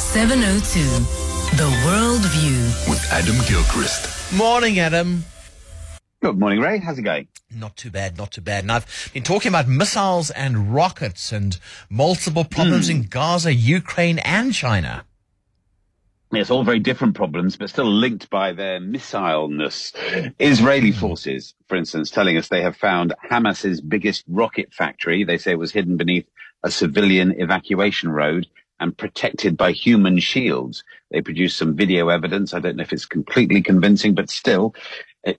702. The World View. with Adam Gilchrist. Morning, Adam. Good morning, Ray. How's it going? Not too bad, not too bad. And I've been talking about missiles and rockets and multiple problems hmm. in Gaza, Ukraine, and China. Yes, all very different problems, but still linked by their missileness. Israeli hmm. forces, for instance, telling us they have found Hamas's biggest rocket factory. They say it was hidden beneath a civilian evacuation road and protected by human shields. They produced some video evidence. I don't know if it's completely convincing, but still, it,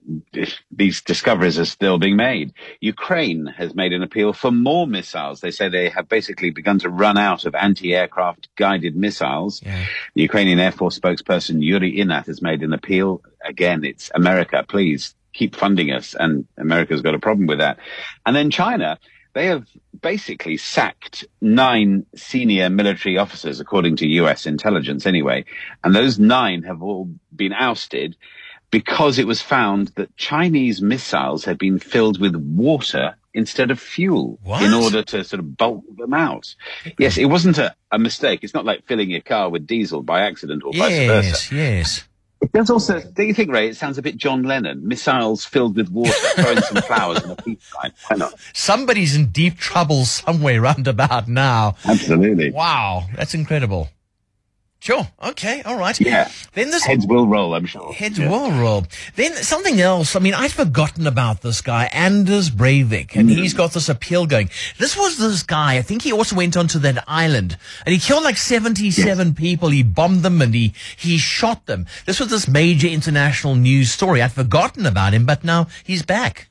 these discoveries are still being made. Ukraine has made an appeal for more missiles. They say they have basically begun to run out of anti-aircraft guided missiles. Yeah. The Ukrainian Air Force spokesperson Yuri Ihnat has made an appeal. Again, it's America, please keep funding us. And America's got a problem with that. And then China, they have basically sacked nine senior military officers, according to US intelligence anyway. And those nine have all been ousted because it was found that Chinese missiles had been filled with water instead of fuel What? in order to sort of bulk them out. Yes, it wasn't a, a mistake. It's not like filling your car with diesel by accident or vice versa. Yes, yes. It does also, do you think, Ray, it sounds a bit John Lennon? Missiles filled with water, throwing some flowers in a peace sign. Why not? Somebody's in deep trouble somewhere roundabout now. Absolutely. Wow, that's incredible. Sure. Okay. All right. Yeah. Then this Heads will roll, I'm sure. Heads Yeah. will roll. Then something else. I mean, I'd forgotten about this guy, Anders Breivik, and mm. he's got this appeal going. This was this guy. I think he also went onto that island, and he killed like seventy-seven people. He bombed them and he he shot them. This was this major international news story. I'd forgotten about him, but now he's back.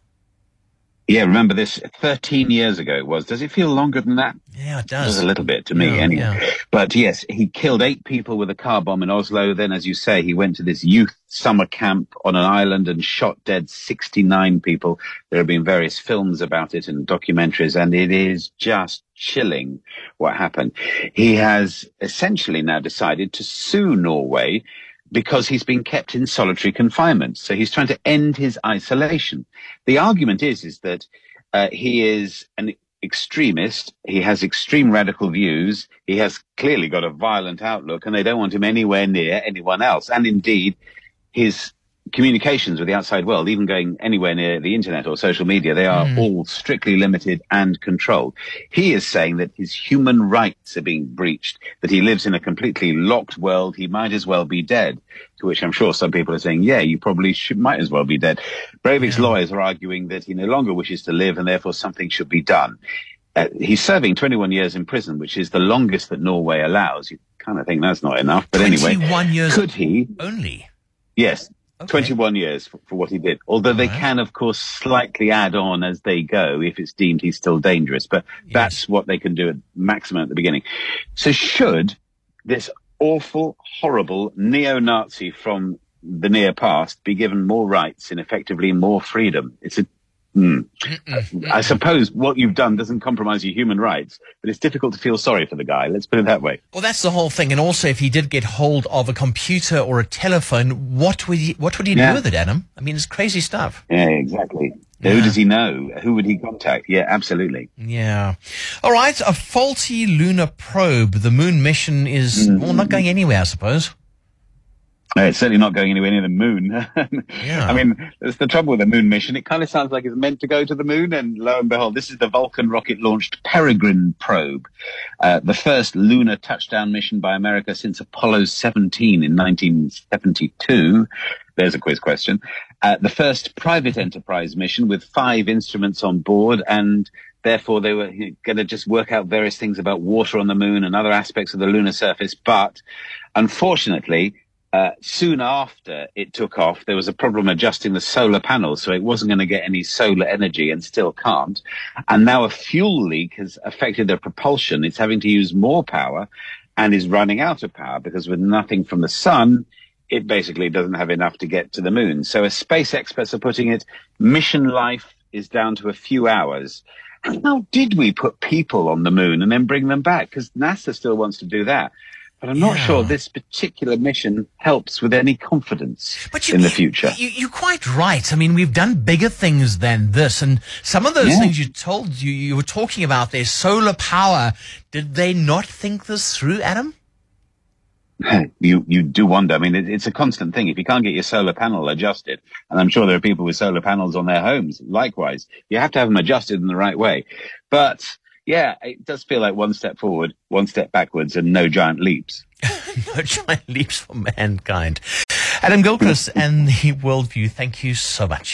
Yeah, remember this 13 years ago it was. Does it feel longer than that? Yeah, it It does does. a little bit to me Yeah, anyway. yeah. But yes, he killed eight people with a car bomb in Oslo. Then, as you say, he went to this youth summer camp on an island and shot dead 69 people. There have been various films about it and documentaries, and it is just chilling what happened. He has essentially now decided to sue Norway because he's been kept in solitary confinement. So he's trying to end his isolation. The argument is, is that uh, he is an extremist. He has extreme radical views. He has clearly got a violent outlook and they don't want him anywhere near anyone else. And indeed, his communications with the outside world, even going anywhere near the internet or social media, they are all strictly limited and controlled. He is saying that his human rights are being breached, that he lives in a completely locked world. He might as well be dead. To which I'm sure some people are saying, yeah, you probably should, might as well be dead. Breivik's lawyers are arguing that he no longer wishes to live and therefore something should be done. Uh, he's serving 21 years in prison, which is the longest that Norway allows. You kind of think that's not enough, but anyway, 21 years could he? only. Yes, Okay. 21 years for, for what he did. Although they can, of course, slightly add on as they go if it's deemed he's still dangerous. But that's what they can do at maximum at the beginning. So should this awful, horrible neo-Nazi from the near past be given more rights and effectively more freedom? It's a Hmm. I suppose what you've done doesn't compromise your human rights, but it's difficult to feel sorry for the guy. Let's put it that way. Well, that's the whole thing. And also, if he did get hold of a computer or a telephone, what would he, what would he Yeah. do with it, Adam? I mean, it's crazy stuff. Yeah, exactly. Yeah. Who does he know? Who would he contact? Yeah, absolutely. Yeah. All right. A faulty lunar probe. The moon mission is, Mm. well, not going anywhere, I suppose. No, it's certainly not going anywhere near the moon. Yeah. I mean, that's the trouble with the moon mission. It kind of sounds like it's meant to go to the moon, and lo and behold, this is the Vulcan rocket-launched Peregrine probe, uh, the first lunar touchdown mission by America since Apollo 17 in 1972. There's a quiz question. Uh, the first private enterprise mission with five instruments on board and Therefore, they were going to just work out various things about water on the moon and other aspects of the lunar surface. But unfortunately, uh, soon after it took off, there was a problem adjusting the solar panels, so it wasn't going to get any solar energy and still can't. And now a fuel leak has affected the propulsion. It's having to use more power and is running out of power because with nothing from the sun, it basically doesn't have enough to get to the moon. So as space experts are putting it, mission life is down to a few hours. How did we put people on the moon and then bring them back? Because NASA still wants to do that. But I'm not Yeah. sure this particular mission helps with any confidence you, in the future. You, you're quite right. I mean, we've done bigger things than this, and some of those Yeah. things you told you you were talking about their solar power. Did they not think this through, Adam? you you do wonder. I mean, it, it's a constant thing. If you can't get your solar panel adjusted, and I'm sure there are people with solar panels on their homes, likewise, you have to have them adjusted in the right way. But yeah, it does feel like one step forward, one step backwards, and no giant leaps. no giant leaps for mankind. Adam Gilchrist and the Worldview. Thank you so much.